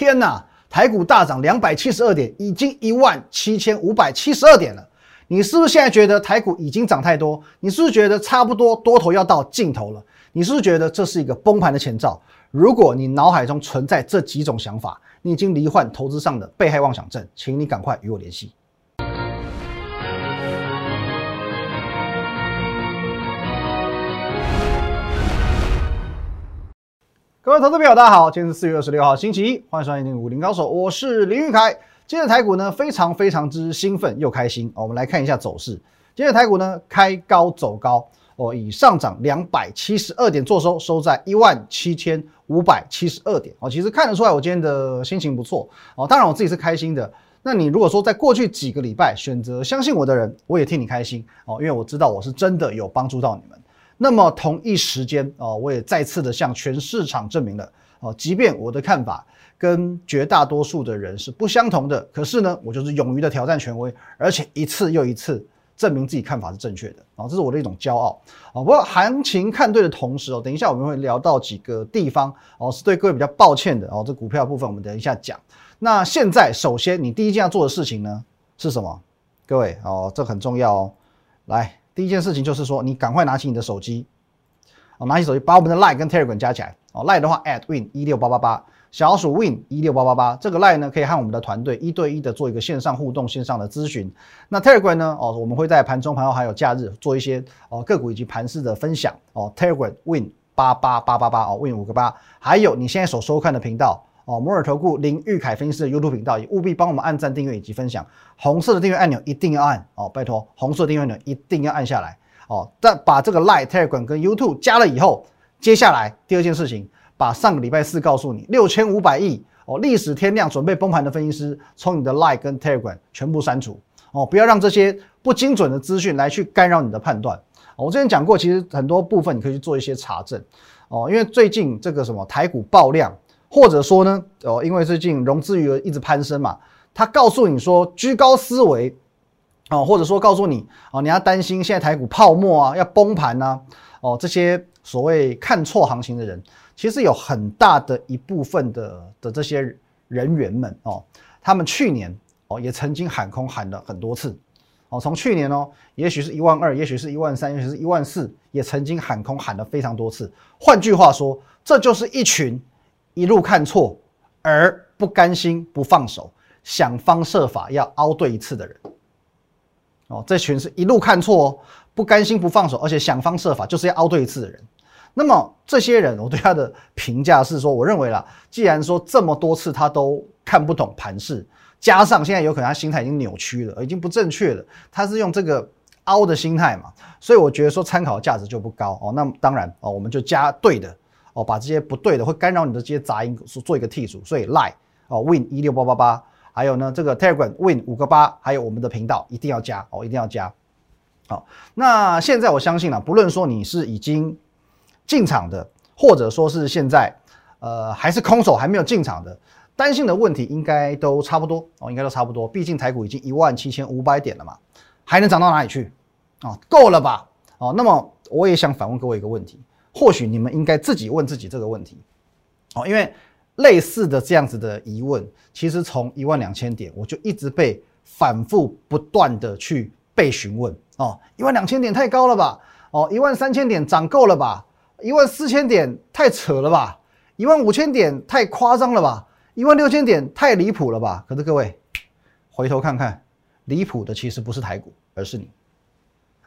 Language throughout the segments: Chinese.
天哪，台股大涨两百七十二点，已经一万七千五百七十二点了。你是不是现在觉得台股已经涨太多？你是不是觉得差不多多头要到尽头了？你是不是觉得这是一个崩盘的前兆？如果你脑海中存在这几种想法，你已经罹患投资上的被害妄想症，请你赶快与我联系。各位投资朋友，大家好，今天是四月二十六号，星期一，欢迎收看《武林高手》，我是林玉凯。今天的台股呢，非常非常之兴奋又开心。我们来看一下走势。今天的台股呢，开高走高，哦，以上涨两百七十二点做收，收在一万七千五百七十二点。哦，其实看得出来，我今天的心情不错。哦，当然我自己是开心的。那你如果说在过去几个礼拜选择相信我的人，我也替你开心。哦，因为我知道我是真的有帮助到你们。那么同一时间哦，我也再次的向全市场证明了哦，即便我的看法跟绝大多数的人是不相同的，可是呢，我就是勇于的挑战权威，而且一次又一次证明自己看法是正确的啊，这是我的一种骄傲啊。不过行情看对的同时哦，等一下我们会聊到几个地方哦，是对各位比较抱歉的哦。这股票部分我们等一下讲。那现在首先你第一件要做的事情呢是什么？各位哦，这很重要哦，来。第一件事情就是说，你赶快拿起你的手机，哦，拿起手机，把我们的 Line 跟 Telegram 加起来，哦，Line 的话 at win 一六八八八，小鼠 win 一六八八八，这个 Line 呢可以和我们的团队一对一的做一个线上互动、线上的咨询。那 Telegram 呢，哦，我们会在盘中、盘后还有假日做一些哦个股以及盘势的分享，哦，Telegram win 八八八八八，哦，win 五个八，还有你现在所收看的频道。哦，摩尔投顾林玉凯分析师的 YouTube 频道也务必帮我们按赞、订阅以及分享。红色的订阅按钮一定要按哦，拜托，红色订阅按钮一定要按下来哦。但把这个 Line、Telegram 跟 YouTube 加了以后，接下来第二件事情，把上个礼拜四告诉你六千五百亿哦，历史天量准备崩盘的分析师，从你的 Line 跟 Telegram 全部删除哦，不要让这些不精准的资讯来去干扰你的判断。我之前讲过，其实很多部分你可以去做一些查证哦，因为最近这个什么台股爆量。或者说呢，哦，因为最近融资余额一直攀升嘛，他告诉你说居高思维，哦，或者说告诉你，哦，你要担心现在台股泡沫啊，要崩盘呐，哦，这些所谓看错行情的人，其实有很大的一部分的的这些人员们，哦，他们去年哦也曾经喊空喊了很多次，哦，从去年哦，也许是一万二，也许是一万三，也许是一万四，也曾经喊空喊了非常多次。换句话说，这就是一群。一路看错而不甘心不放手，想方设法要凹对一次的人，哦，这群是一路看错哦不甘心不放手，而且想方设法就是要凹对一次的人。那么这些人，我对他的评价是说，我认为啦，既然说这么多次他都看不懂盘势，加上现在有可能他心态已经扭曲了，已经不正确了，他是用这个凹的心态嘛，所以我觉得说参考价值就不高哦。那当然哦，我们就加对的。哦，把这些不对的会干扰你的这些杂音做一个剔除，所以 lie 哦 win 一六八八八，还有呢这个 telegram win 五个八，还有我们的频道一定要加哦，一定要加。好，那现在我相信了，不论说你是已经进场的，或者说是现在呃还是空手还没有进场的，担心的问题应该都差不多哦，应该都差不多。毕竟台股已经一万七千五百点了嘛，还能涨到哪里去啊？够了吧？哦，那么我也想反问各位一个问题。或许你们应该自己问自己这个问题，哦，因为类似的这样子的疑问，其实从一万两千点我就一直被反复不断的去被询问，哦，一万两千点太高了吧，哦，一万三千点涨够了吧，一万四千点太扯了吧，一万五千点太夸张了吧，一万六千点太离谱了吧？可是各位回头看看，离谱的其实不是台股，而是你。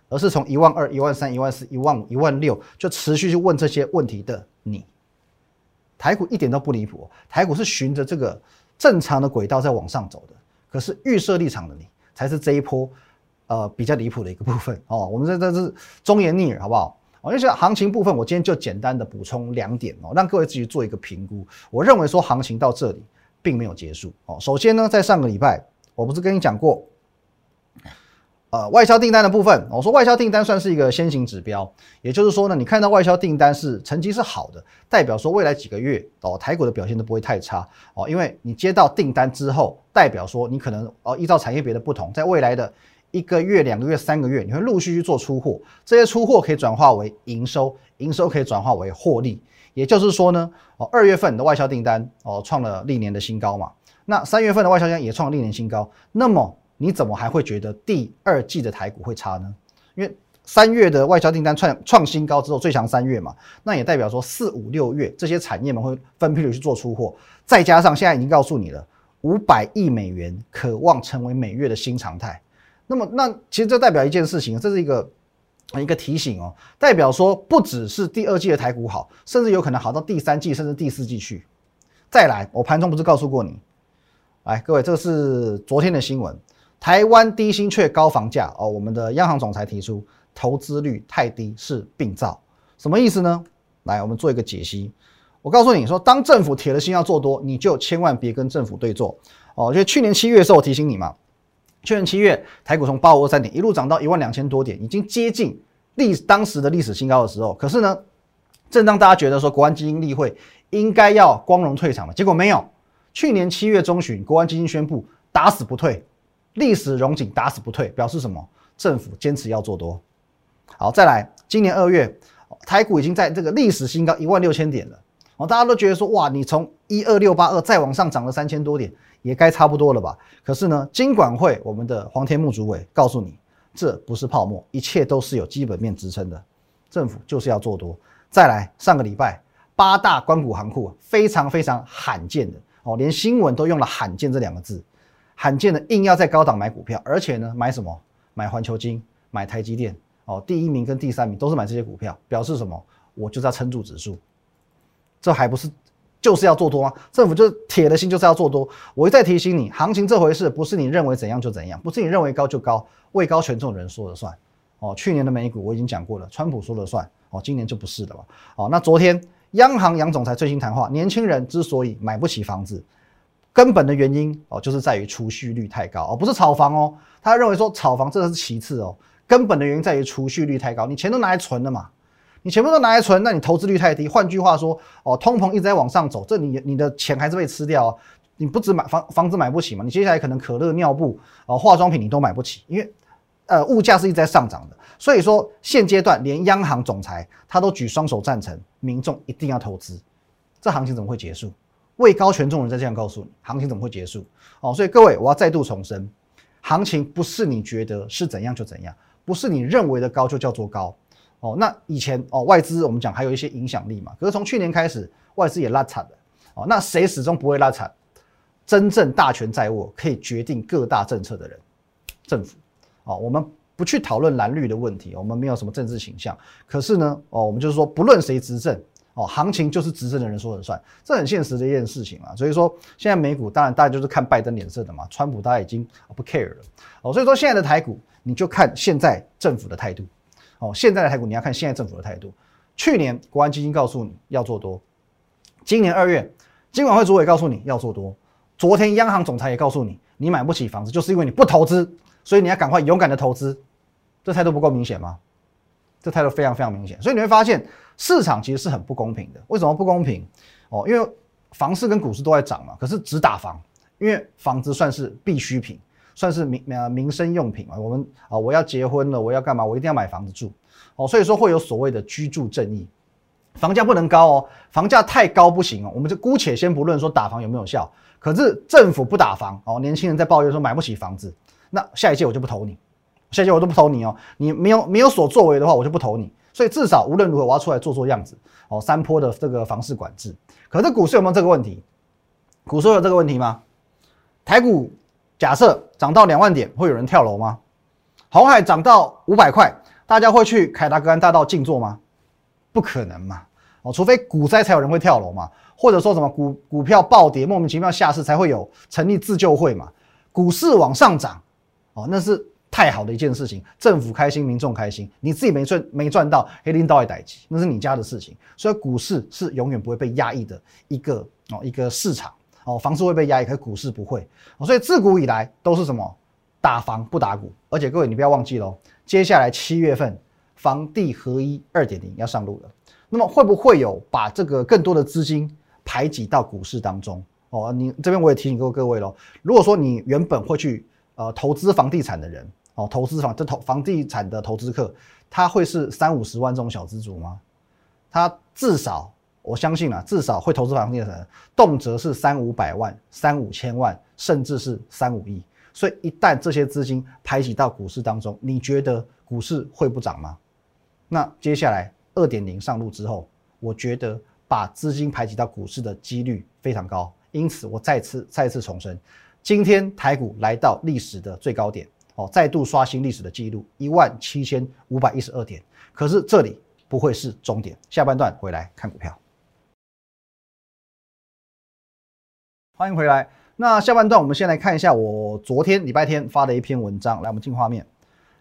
而是从一万二、一万三、一万四、一万五、一万六就持续去问这些问题的你，台股一点都不离谱，台股是循着这个正常的轨道在往上走的。可是预设立场的你，才是这一波呃比较离谱的一个部分 哦。我们这这是忠言逆耳，好不好？哦，因为行情部分，我今天就简单的补充两点哦，让各位自己做一个评估。我认为说行情到这里并没有结束哦。首先呢，在上个礼拜，我不是跟你讲过。呃，外销订单的部分，我说外销订单算是一个先行指标，也就是说呢，你看到外销订单是成绩是好的，代表说未来几个月哦，台股的表现都不会太差哦，因为你接到订单之后，代表说你可能哦，依照产业别的不同，在未来的一个月、两个月、三个月，你会陆续去做出货，这些出货可以转化为营收，营收可以转化为获利，也就是说呢，哦，二月份的外销订单哦创了历年的新高嘛，那三月份的外销量也创了历年新高，那么你怎么还会觉得第二季的台股会差呢？因为三月的外销订单创创新高之后，最强三月嘛，那也代表说四五六月这些产业们会分批的去做出货，再加上现在已经告诉你了，五百亿美元渴望成为每月的新常态，那么那其实这代表一件事情，这是一个一个提醒哦，代表说不只是第二季的台股好，甚至有可能好到第三季甚至第四季去。再来，我盘中不是告诉过你，来各位，这是昨天的新闻，台湾低薪却高房价哦，我们的央行总裁提出。投资率太低是病灶，什么意思呢？来，我们做一个解析。我告诉你说，当政府铁了心要做多，你就千万别跟政府对坐哦。就去年七月的时候，我提醒你嘛，去年七月台股从八五二三点一路涨到一万两千多点，已经接近历当时的历史新高的时候。可是呢，正当大家觉得说国安基金例会应该要光荣退场了，结果没有。去年七月中旬，国安基金宣布打死不退，历史荣景打死不退，表示什么？政府坚持要做多。好，再来，今年二月，台股已经在这个历史新高一万六千点了。哦，大家都觉得说，哇，你从一二六八二再往上涨了三千多点，也该差不多了吧？可是呢，金管会我们的黄天木主委告诉你，这不是泡沫，一切都是有基本面支撑的。政府就是要做多。再来，上个礼拜八大关谷行库非常非常罕见的哦，连新闻都用了“罕见”这两个字，罕见的硬要在高档买股票，而且呢，买什么？买环球金，买台积电。哦，第一名跟第三名都是买这些股票，表示什么？我就是要撑住指数，这还不是就是要做多吗？政府就是铁了心就是要做多。我一再提醒你，行情这回事不是你认为怎样就怎样，不是你认为高就高，位高权重的人说了算。哦，去年的美股我已经讲过了，川普说了算。哦，今年就不是了？哦，那昨天央行杨总裁最新谈话，年轻人之所以买不起房子，根本的原因哦，就是在于储蓄率太高，而不是炒房哦。他认为说炒房这个是其次哦。根本的原因在于储蓄率太高，你钱都拿来存了嘛，你全部都拿来存，那你投资率太低。换句话说，哦，通膨一直在往上走，这你你的钱还是被吃掉。你不止买房房子买不起嘛，你接下来可能可乐、尿布、哦化妆品你都买不起，因为呃物价是一直在上涨的。所以说现阶段连央行总裁他都举双手赞成，民众一定要投资，这行情怎么会结束？位高权重人在这样告诉你，行情怎么会结束？哦，所以各位我要再度重申，行情不是你觉得是怎样就怎样。不是你认为的高就叫做高哦。那以前哦，外资我们讲还有一些影响力嘛。可是从去年开始，外资也拉惨了哦。那谁始终不会拉惨？真正大权在握，可以决定各大政策的人，政府哦。我们不去讨论蓝绿的问题，我们没有什么政治倾向。可是呢，哦，我们就是说，不论谁执政哦，行情就是执政的人说了算，这很现实的一件事情啊。所以说，现在美股当然大家就是看拜登脸色的嘛。川普大家已经不 care 了哦。所以说，现在的台股。你就看现在政府的态度，哦，现在的台股你要看现在政府的态度。去年国安基金告诉你要做多，今年二月金管会主委告诉你要做多，昨天央行总裁也告诉你，你买不起房子就是因为你不投资，所以你要赶快勇敢的投资。这态度不够明显吗？这态度非常非常明显。所以你会发现市场其实是很不公平的。为什么不公平？哦，因为房市跟股市都在涨嘛，可是只打房，因为房子算是必需品。算是民呃民生用品嘛，我们啊我要结婚了，我要干嘛？我一定要买房子住，哦，所以说会有所谓的居住正义，房价不能高哦，房价太高不行哦，我们就姑且先不论说打房有没有效，可是政府不打房哦，年轻人在抱怨说买不起房子，那下一届我就不投你，下一届我都不投你哦，你没有没有所作为的话，我就不投你，所以至少无论如何我要出来做做样子哦，山坡的这个房市管制，可是股市有没有这个问题？股市有这个问题吗？台股？假设涨到两万点，会有人跳楼吗？红海涨到五百块，大家会去凯达格兰大道静坐吗？不可能嘛！哦，除非股灾才有人会跳楼嘛，或者说什么股股票暴跌、莫名其妙下市才会有成立自救会嘛。股市往上涨，哦，那是太好的一件事情，政府开心，民众开心，你自己没赚没赚到，黑林刀也逮起，那是你家的事情。所以股市是永远不会被压抑的一个哦一个市场。哦，房市会被压抑，可股市不会。所以自古以来都是什么打房不打股。而且各位，你不要忘记喽，接下来七月份房地合一二点零要上路了。那么会不会有把这个更多的资金排挤到股市当中？哦，你这边我也提醒过各位喽。如果说你原本会去呃投资房地产的人，哦，投资房这投房地产的投资客，他会是三五十万这种小资族吗？他至少我相信啊，至少会投资房地产，动辄是三五百万、三五千万，甚至是三五亿。所以一旦这些资金排挤到股市当中，你觉得股市会不涨吗？那接下来二点零上路之后，我觉得把资金排挤到股市的几率非常高。因此，我再次再次重申，今天台股来到历史的最高点，哦，再度刷新历史的记录，一万七千五百一十二点。可是这里不会是终点，下半段回来看股票。欢迎回来。那下半段我们先来看一下我昨天礼拜天发的一篇文章。来，我们进画面。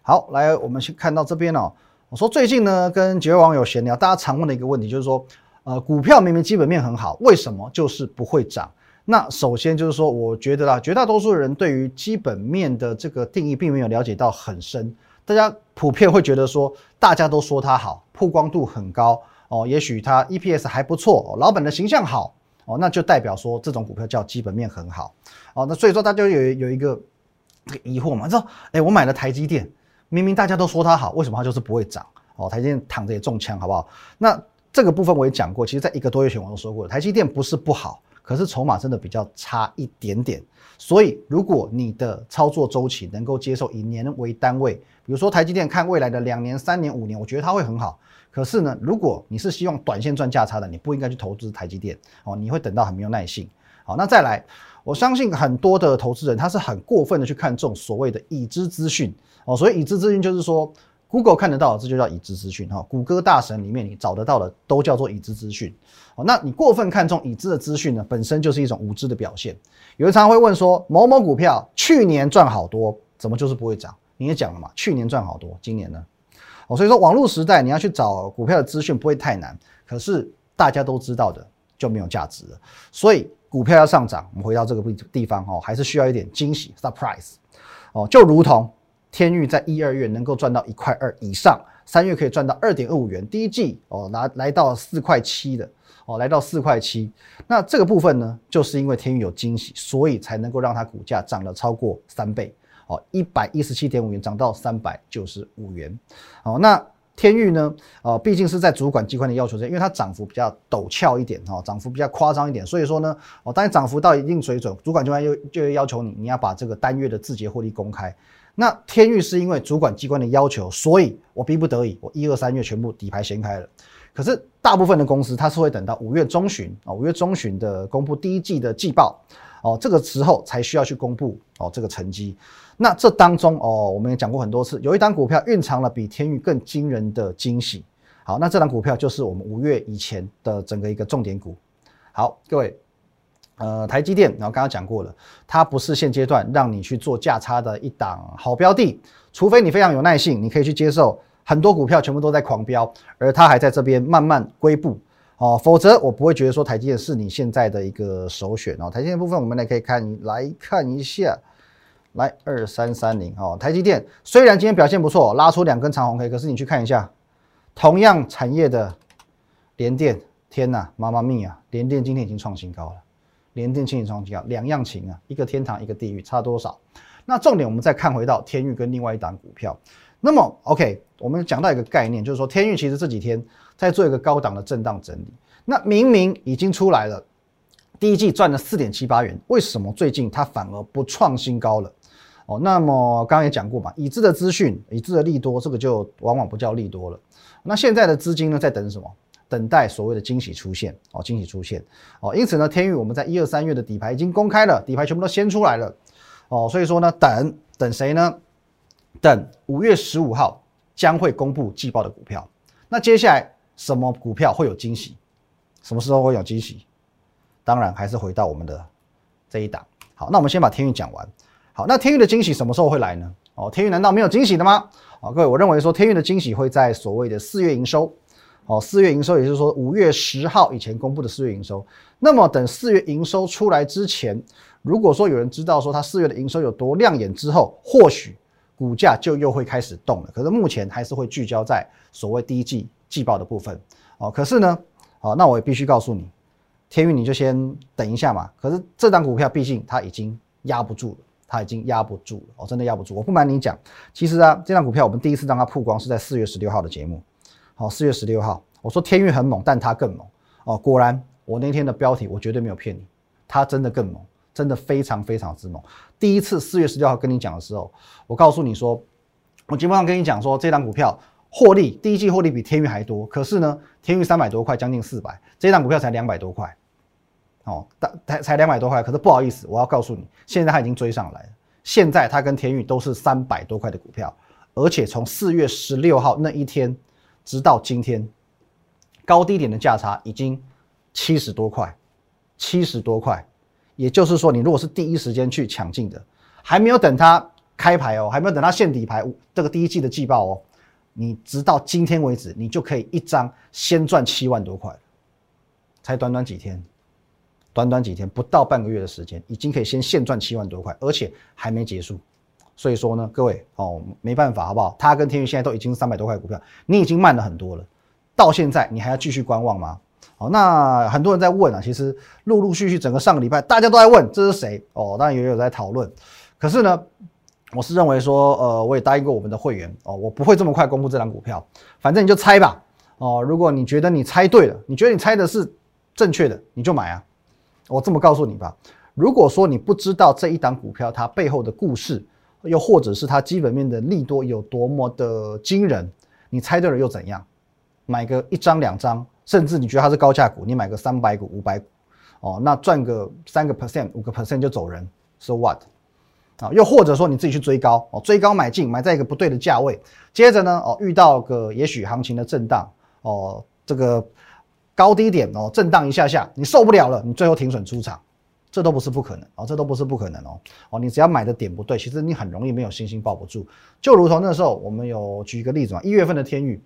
好，来，我们先看到这边哦。我说最近呢，跟几位网友闲聊，大家常问的一个问题就是说，呃，股票明明基本面很好，为什么就是不会涨？那首先就是说，我觉得啦，绝大多数人对于基本面的这个定义并没有了解到很深。大家普遍会觉得说，大家都说它好，曝光度很高哦，也许它 EPS 还不错，哦老板的形象好。哦，那就代表说这种股票叫基本面很好，哦，那所以说大家有有一个这个疑惑嘛，说，哎，我买了台积电，明明大家都说它好，为什么它就是不会涨？哦，台积电躺着也中枪，好不好？那这个部分我也讲过，其实在一个多月前我都说过了，台积电不是不好，可是筹码真的比较差一点点。所以如果你的操作周期能够接受以年为单位，比如说台积电看未来的两年、三年、五年，我觉得它会很好。可是呢，如果你是希望短线赚价差的，你不应该去投资台积电哦，你会等到很没有耐性。好，那再来，我相信很多的投资人他是很过分的去看重所谓的已知资讯哦，所以已知资讯就是说，Google 看得到，这就叫已知资讯哈。谷歌大神里面你找得到的都叫做已知资讯哦。那你过分看重已知的资讯呢，本身就是一种无知的表现。有人常常会问说，某某股票去年赚好多，怎么就是不会涨？你也讲了嘛，去年赚好多，今年呢？哦，所以说网络时代你要去找股票的资讯不会太难，可是大家都知道的就没有价值了。所以股票要上涨，我们回到这个地方哦，还是需要一点惊喜 surprise。哦，就如同天域在一二月能够赚到一块二以上，三月可以赚到二点二五元，第一季哦拿来到四块七的哦，来到四块七。那这个部分呢，就是因为天域有惊喜，所以才能够让它股价涨了超过三倍。哦，一百一十七点五元涨到三百九十五元。哦，那天域呢？呃，毕竟是在主管机关的要求下，因为它涨幅比较陡峭一点，哈，涨幅比较夸张一点，所以说呢，哦，当你涨幅到一定水准，主管机关又就要求你，你要把这个单月的字节获利公开。那天域是因为主管机关的要求，所以我逼不得已，我一二三月全部底牌掀开了。可是大部分的公司，它是会等到五月中旬啊，五月中旬的公布第一季的季报，哦，这个时候才需要去公布哦这个成绩。那这当中哦，我们也讲过很多次，有一档股票蕴藏了比天域更惊人的惊喜。好，那这档股票就是我们五月以前的整个一个重点股。好，各位，呃，台积电，然后刚刚讲过了，它不是现阶段让你去做价差的一档好标的，除非你非常有耐性，你可以去接受很多股票全部都在狂飙，而它还在这边慢慢归步哦，否则我不会觉得说台积电是你现在的一个首选哦。台积电部分，我们来可以看来看一下。来二三三零哦，台积电虽然今天表现不错，拉出两根长红 K，可是你去看一下，同样产业的联电，天呐，妈妈咪啊，联电今天已经创新高了，联电今天创新高，两样情啊，一个天堂一个地狱，差多少？那重点我们再看回到天域跟另外一档股票，那么 OK，我们讲到一个概念，就是说天域其实这几天在做一个高档的震荡整理，那明明已经出来了，第一季赚了四点七八元，为什么最近它反而不创新高了？哦，那么刚刚也讲过嘛，已知的资讯、已知的利多，这个就往往不叫利多了。那现在的资金呢，在等什么？等待所谓的惊喜出现哦，惊喜出现哦。因此呢，天域我们在一二三月的底牌已经公开了，底牌全部都先出来了哦。所以说呢，等等谁呢？等五月十五号将会公布季报的股票。那接下来什么股票会有惊喜？什么时候会有惊喜？当然还是回到我们的这一档。好，那我们先把天域讲完。好，那天域的惊喜什么时候会来呢？哦，天域难道没有惊喜的吗？哦，各位，我认为说天域的惊喜会在所谓的四月营收，哦，四月营收，也就是说五月十号以前公布的四月营收。那么等四月营收出来之前，如果说有人知道说它四月的营收有多亮眼之后，或许股价就又会开始动了。可是目前还是会聚焦在所谓第一季季报的部分。哦，可是呢，哦，那我也必须告诉你，天宇你就先等一下嘛。可是这张股票毕竟它已经压不住了。它已经压不住了哦，真的压不住。我不瞒你讲，其实啊，这张股票我们第一次让它曝光是在四月十六号的节目。哦，四月十六号，我说天域很猛，但它更猛哦，果然我那天的标题我绝对没有骗你，它真的更猛，真的非常非常之猛。第一次四月十六号跟你讲的时候，我告诉你说，我基本上跟你讲说，这档股票获利第一季获利比天域还多，可是呢，天域三百多块，将近四百，这档股票才两百多块，哦，才才两百多块，可是不好意思，我要告诉你，现在它已经追上来了，现在它跟天域都是三百多块的股票，而且从四月十六号那一天直到今天，高低点的价差已经七十多块，七十多块。也就是说，你如果是第一时间去抢进的，还没有等它开牌哦，还没有等它现底牌，这个第一季的季报哦，你直到今天为止，你就可以一张先赚七万多块，才短短几天，短短几天，不到半个月的时间，已经可以先现赚七万多块，而且还没结束。所以说呢，各位哦，没办法，好不好？它跟天宇现在都已经三百多块股票，你已经慢了很多了，到现在你还要继续观望吗？好，那很多人在问啊，其实陆陆续续整个上个礼拜，大家都在问这是谁哦，当然也有在讨论。可是呢，我是认为说，呃，我也答应过我们的会员哦，我不会这么快公布这张股票，反正你就猜吧哦。如果你觉得你猜对了，你觉得你猜的是正确的，你就买啊。我这么告诉你吧，如果说你不知道这一档股票它背后的故事，又或者是它基本面的利多有多么的惊人，你猜对了又怎样？买个一张两张。甚至你觉得它是高价股，你买个三百股、五百股，哦，那赚个三个 percent、五个 percent 就走人，so what？啊，又或者说你自己去追高，哦，追高买进，买在一个不对的价位，接着呢，哦，遇到个也许行情的震荡，哦，这个高低点哦，震荡一下下，你受不了了，你最后停损出场，这都不是不可能，哦，这都不是不可能哦，哦，你只要买的点不对，其实你很容易没有信心抱不住，就如同那时候我们有举一个例子嘛，一月份的天域，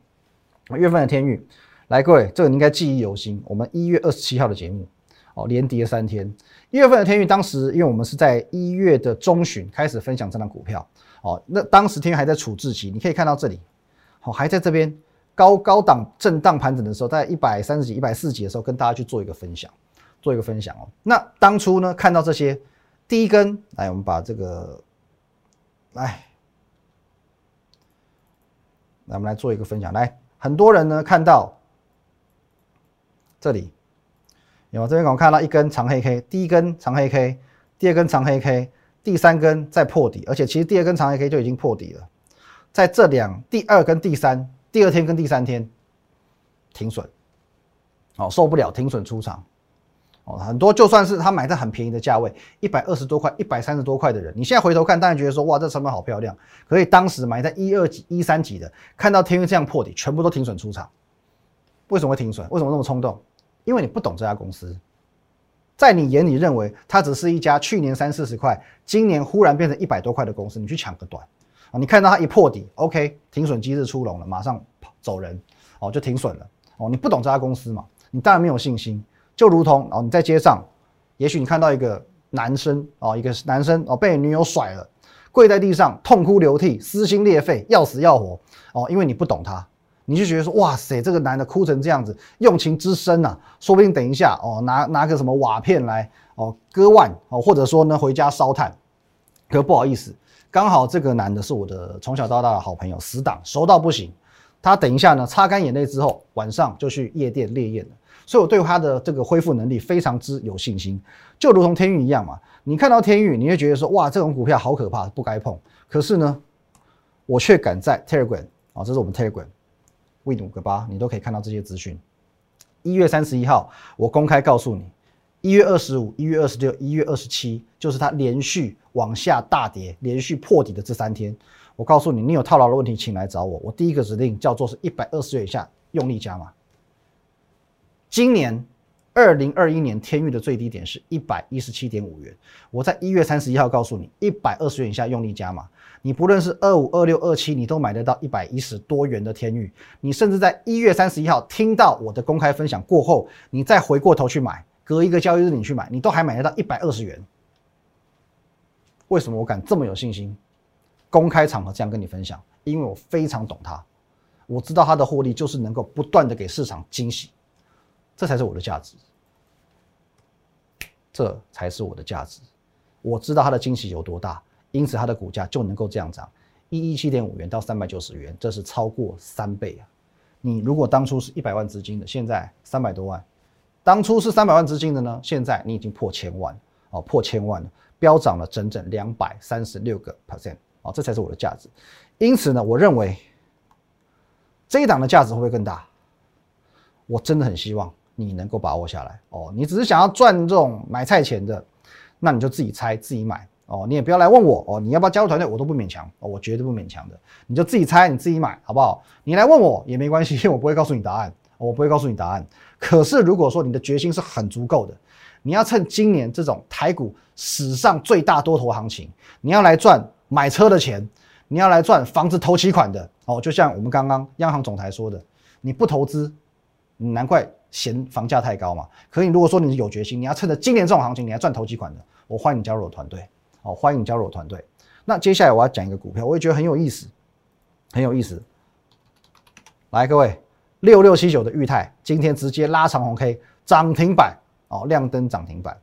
一月份的天域。来，各位，这个你应该记忆犹新。我们一月二十七号的节目，哦，连跌三天。一月份的天域，当时因为我们是在一月的中旬开始分享这张股票，哦，那当时天域还在处置期，你可以看到这里，哦，还在这边高高档震荡盘整的时候，在一百三十几、一百四十几的时候，跟大家去做一个分享，做一个分享哦。那当初呢，看到这些第一根，来，我们把这个，来，来，我们来做一个分享。来，很多人呢看到。这里有这边我看到一根长黑 K，第一根长黑 K，第二根长黑 K，第三根再破底，而且其实第二根长黑 K 就已经破底了。在这两第二跟第三，第二天跟第三天停损，哦受不了停损出场，哦很多就算是他买在很便宜的价位，一百二十多块、一百三十多块的人，你现在回头看，当然觉得说哇这成本好漂亮，可以当时买在一二级、一三级的，看到天运这样破底，全部都停损出场。为什么会停损？为什么那么冲动？因为你不懂这家公司，在你眼里认为它只是一家去年三四十块，今年忽然变成一百多块的公司，你去抢个短啊！你看到它一破底，OK，停损机制出笼了，马上跑走人哦，就停损了哦。你不懂这家公司嘛？你当然没有信心。就如同哦，你在街上，也许你看到一个男生哦，一个男生哦被女友甩了，跪在地上痛哭流涕，撕心裂肺，要死要活哦，因为你不懂他。你就觉得说，哇塞，这个男的哭成这样子，用情之深呐，说不定等一下哦，拿拿个什么瓦片来哦割腕哦，或者说呢回家烧炭。可不好意思，刚好这个男的是我的从小到大的好朋友，死党，熟到不行。他等一下呢擦干眼泪之后，晚上就去夜店烈焰了。所以我对它的这个恢复能力非常之有信心，就如同天域一样嘛。你看到天域，你会觉得说，哇，这种股票好可怕，不该碰。可是呢，我却敢在 Telegram 啊，这是我们 Telegram。win 五个八，你都可以看到这些资讯。一月三十一号，我公开告诉你，一月二十五、一月二十六、一月二十七，就是它连续往下大跌、连续破底的这三天。我告诉你，你有套牢的问题，请来找我。我第一个指令叫做是一百二十元以下用力加码。今年二零二一年天域的最低点是一百一十七点五元，我在一月三十一号告诉你，一百二十元以下用力加码。你不论是二五二六二七，你都买得到一百一十多元的天域。你甚至在一月三十一号听到我的公开分享过后，你再回过头去买，隔一个交易日你去买，你都还买得到一百二十元。为什么我敢这么有信心？公开场合这样跟你分享，因为我非常懂它，我知道它的获利就是能够不断的给市场惊喜，这才是我的价值，这才是我的价值。我知道它的惊喜有多大。因此，它的股价就能够这样涨，一一七点五元到三百九十元，这是超过三倍啊！你如果当初是一百万资金的，现在三百多万，当初是三百万资金的呢，现在你已经破千万哦，破千万了，飙涨了整整两百三十六个 percent 哦，这才是我的价值。因此呢，我认为这一档的价值会不会更大？我真的很希望你能够把握下来哦。你只是想要赚这种买菜钱的，那你就自己猜自己买哦。你也不要来问我哦，你要不要加入团队？我都不勉强哦，我绝对不勉强的。你就自己猜，你自己买好不好？你来问我也没关系，我不会告诉你答案，我不会告诉你答案。可是如果说你的决心是很足够的，你要趁今年这种台股史上最大多头行情，你要来赚买车的钱，你要来赚房子头期款的哦。就像我们刚刚央行总裁说的，你不投资。难怪嫌房价太高嘛。可你如果说你是有决心，你要趁着今年这种行情，你要赚投机款的，我欢迎你加入我团队。好，欢迎你加入我团队。那接下来我要讲一个股票，我也觉得很有意思，很有意思。来，各位，六六七九的裕泰今天直接拉长红 K 涨停板哦，亮灯涨停板。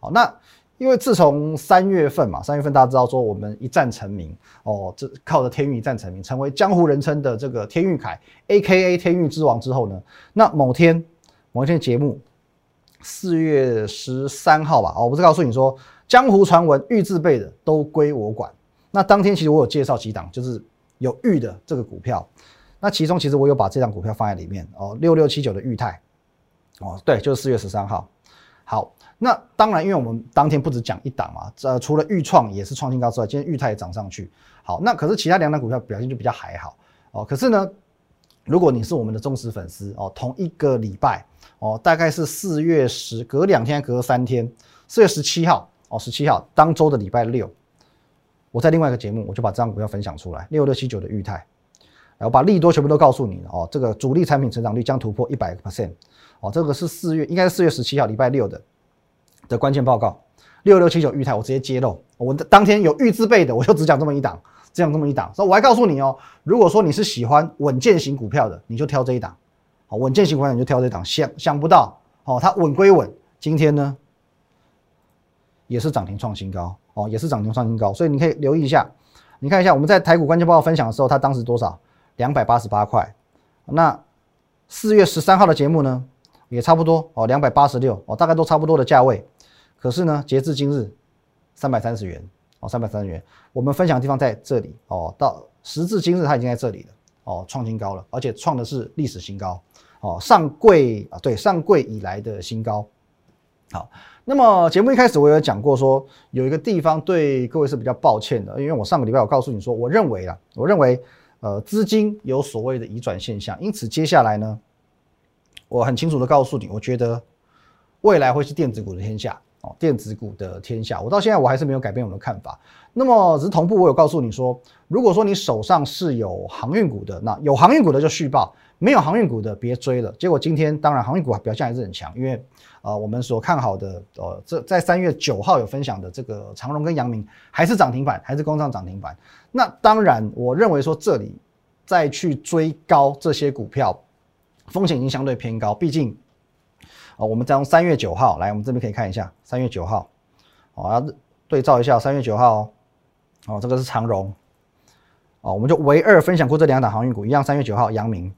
好，那。因为自从三月份嘛，三月份大家知道说我们一战成名哦，这靠着天运一战成名，成为江湖人称的这个天运凯，A.K.A 天运之王之后呢，那某天某一天节目，四月十三号吧，哦，不是告诉你说江湖传闻玉字辈的都归我管。那当天其实我有介绍几档，就是有玉的这个股票，那其中其实我有把这张股票放在里面哦，六六七九的裕泰，哦，对，就是四月十三号，好。那当然，因为我们当天不止讲一档嘛，呃，除了豫创也是创新高之外，今天裕泰也涨上去。好，那可是其他两档股票表现就比较还好哦。可是呢，如果你是我们的忠实粉丝哦，同一个礼拜哦，大概是四月十，隔两天，隔三天，四月十七号哦，十七号当周的礼拜六，我在另外一个节目我就把这张股票分享出来，六六七九的裕泰，然后把利多全部都告诉你了哦，这个主力产品成长率将突破一百个 percent 哦，这个是四月，应该是四月十七号礼拜六的。的关键报告，六六七九裕泰，我直接揭露，我的当天有预自备的，我就只讲这么一档，这样这么一档。所以我还告诉你哦，如果说你是喜欢稳健型股票的，你就挑这一档，好，稳健型股票你就挑这一档。想想不到，哦，它稳归稳，今天呢也是涨停创新高，哦，也是涨停创新高，所以你可以留意一下，你看一下我们在台股关键报告分享的时候，它当时多少？两百八十八块。那四月十三号的节目呢，也差不多哦，两百八十六，哦，大概都差不多的价位。可是呢，截至今日，三百三十元哦，三百三十元。我们分享的地方在这里哦，到时至今日，它已经在这里了哦，创新高了，而且创的是历史新高哦，上柜啊，对，上柜以来的新高。好，那么节目一开始我有讲过，说有一个地方对各位是比较抱歉的，因为我上个礼拜我告诉你说，我认为啊，我认为呃资金有所谓的移转现象，因此接下来呢，我很清楚的告诉你，我觉得未来会是电子股的天下。哦电子股的天下，我到现在我还是没有改变我的看法。那么只是同步，我有告诉你说，如果说你手上是有航运股的，那有航运股的就续报，没有航运股的别追了。结果今天当然航运股表现还是很强，因为呃我们所看好的呃这在三月九号有分享的这个长荣跟阳明还是涨停板，还是工商涨停板。那当然我认为说这里再去追高这些股票，风险已经相对偏高，毕竟。啊，我们再用三月九号来，我们这边可以看一下三月九号，哦，要对照一下三月九号，哦，这个是长荣，哦，我们就唯二分享过这两档航运股，一样三月九号阳明，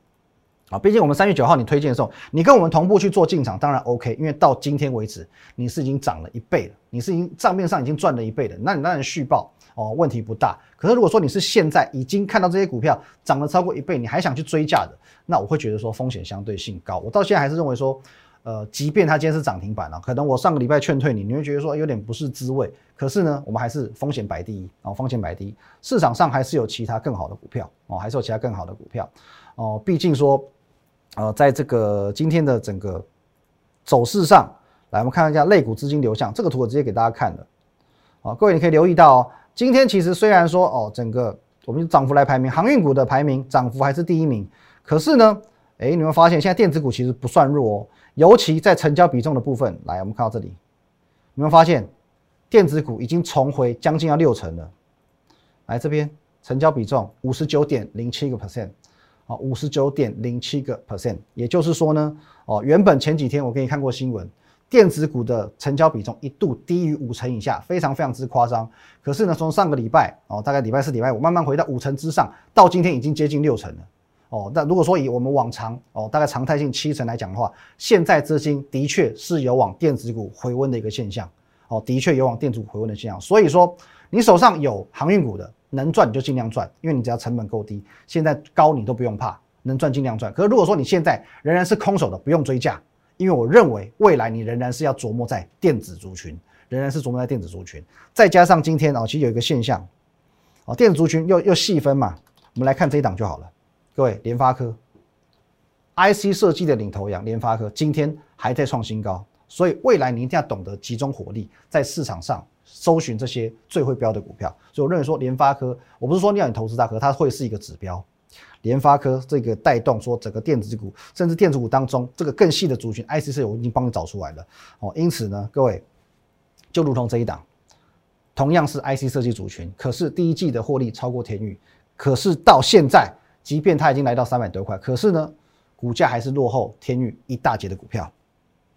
啊，毕竟我们三月九号你推荐的时候，你跟我们同步去做进场，当然 OK，因为到今天为止你是已经涨了一倍了，你是已经账面上已经赚了一倍的，那你当然续报哦，问题不大。可是如果说你是现在已经看到这些股票涨了超过一倍，你还想去追价的，那我会觉得说风险相对性高。我到现在还是认为说。呃，即便它今天是涨停板了，可能我上个礼拜劝退你，你会觉得说有点不是滋味。可是呢，我们还是风险摆第一啊，风险摆第一。市场上还是有其他更好的股票哦，还是有其他更好的股票哦。毕竟说，呃，在这个今天的整个走势上来，我们看一下类股资金流向。这个图我直接给大家看了啊，各位你可以留意到哦，今天其实虽然说哦，整个我们涨幅来排名，航运股的排名涨幅还是第一名。可是呢，哎，你会发现现在电子股其实不算弱哦。尤其在成交比重的部分，来，我们看到这里，你们发现电子股已经重回将近要六成了？来这边，成交比重五十九点零七个 percent，啊，五十九点零七个 percent，也就是说呢，哦，原本前几天我给你看过新闻，电子股的成交比重一度低于五成以下，非常非常之夸张。可是呢，从上个礼拜，哦，大概礼拜四、礼拜五慢慢回到五成之上，到今天已经接近六成了。哦，那如果说以我们往常哦，大概常态性七成来讲的话，现在资金的确是有往电子股回温的一个现象，哦，的确有往电子股回温的现象。所以说，你手上有航运股的，能赚你就尽量赚，因为你只要成本够低，现在高你都不用怕，能赚尽量赚。可是如果说你现在仍然是空手的，不用追价，因为我认为未来你仍然是要琢磨在电子族群，仍然是琢磨在电子族群。再加上今天哦，其实有一个现象，哦，电子族群又又细分嘛，我们来看这一档就好了。各位，联发科，IC 设计的领头羊，联发科今天还在创新高，所以未来你一定要懂得集中火力，在市场上搜寻这些最会标的股票。所以我认为说，联发科，我不是说你要你投资它，可它会是一个指标。联发科这个带动说整个电子股，甚至电子股当中这个更细的族群，IC 设计我已经帮你找出来了哦。因此呢，各位就如同这一档，同样是 IC 设计族群，可是第一季的获利超过天宇，可是到现在。即便它已经来到三百多块，可是呢，股价还是落后天域一大截的股票，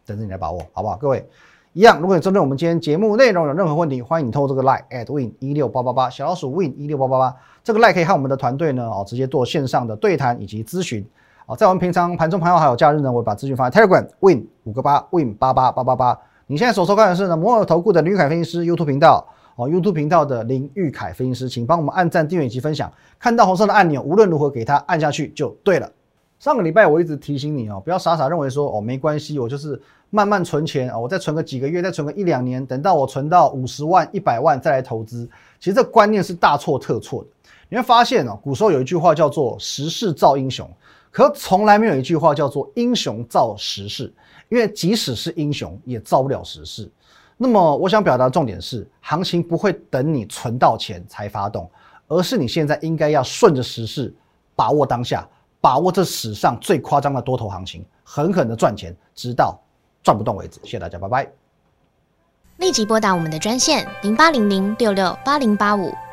等着你来把握，好不好？各位，一样，如果你针对我们今天节目内容有任何问题，欢迎你透过这个 line at win 一六八八八小老鼠 win 一六八八八这个 line 可以和我们的团队呢哦直接做线上的对谈以及咨询哦，在我们平常盘中盘后还有假日呢，我把资讯放在 Telegram win 五个八 win 八八八八八。你现在所收看的是呢摩尔投顾的林玉凯分析师 YouTube 频道。哦，YouTube 频道的林玉凯分析师，请帮我们按赞、订阅以及分享。看到红色的按钮，无论如何给它按下去就对了。上个礼拜我一直提醒你哦，不要傻傻认为说哦没关系，我就是慢慢存钱哦，我再存个几个月，再存个一两年，等到我存到五十万、一百万再来投资。其实这观念是大错特错的。你会发现哦，古时候有一句话叫做“时势造英雄”，可从来没有一句话叫做“英雄造时势”，因为即使是英雄，也造不了时势。那么我想表达的重点是，行情不会等你存到钱才发动，而是你现在应该要顺着时势，把握当下，把握这史上最夸张的多头行情，狠狠的赚钱，直到赚不动为止。谢谢大家，拜拜。立即拨打我们的专线零八零零六六八零八五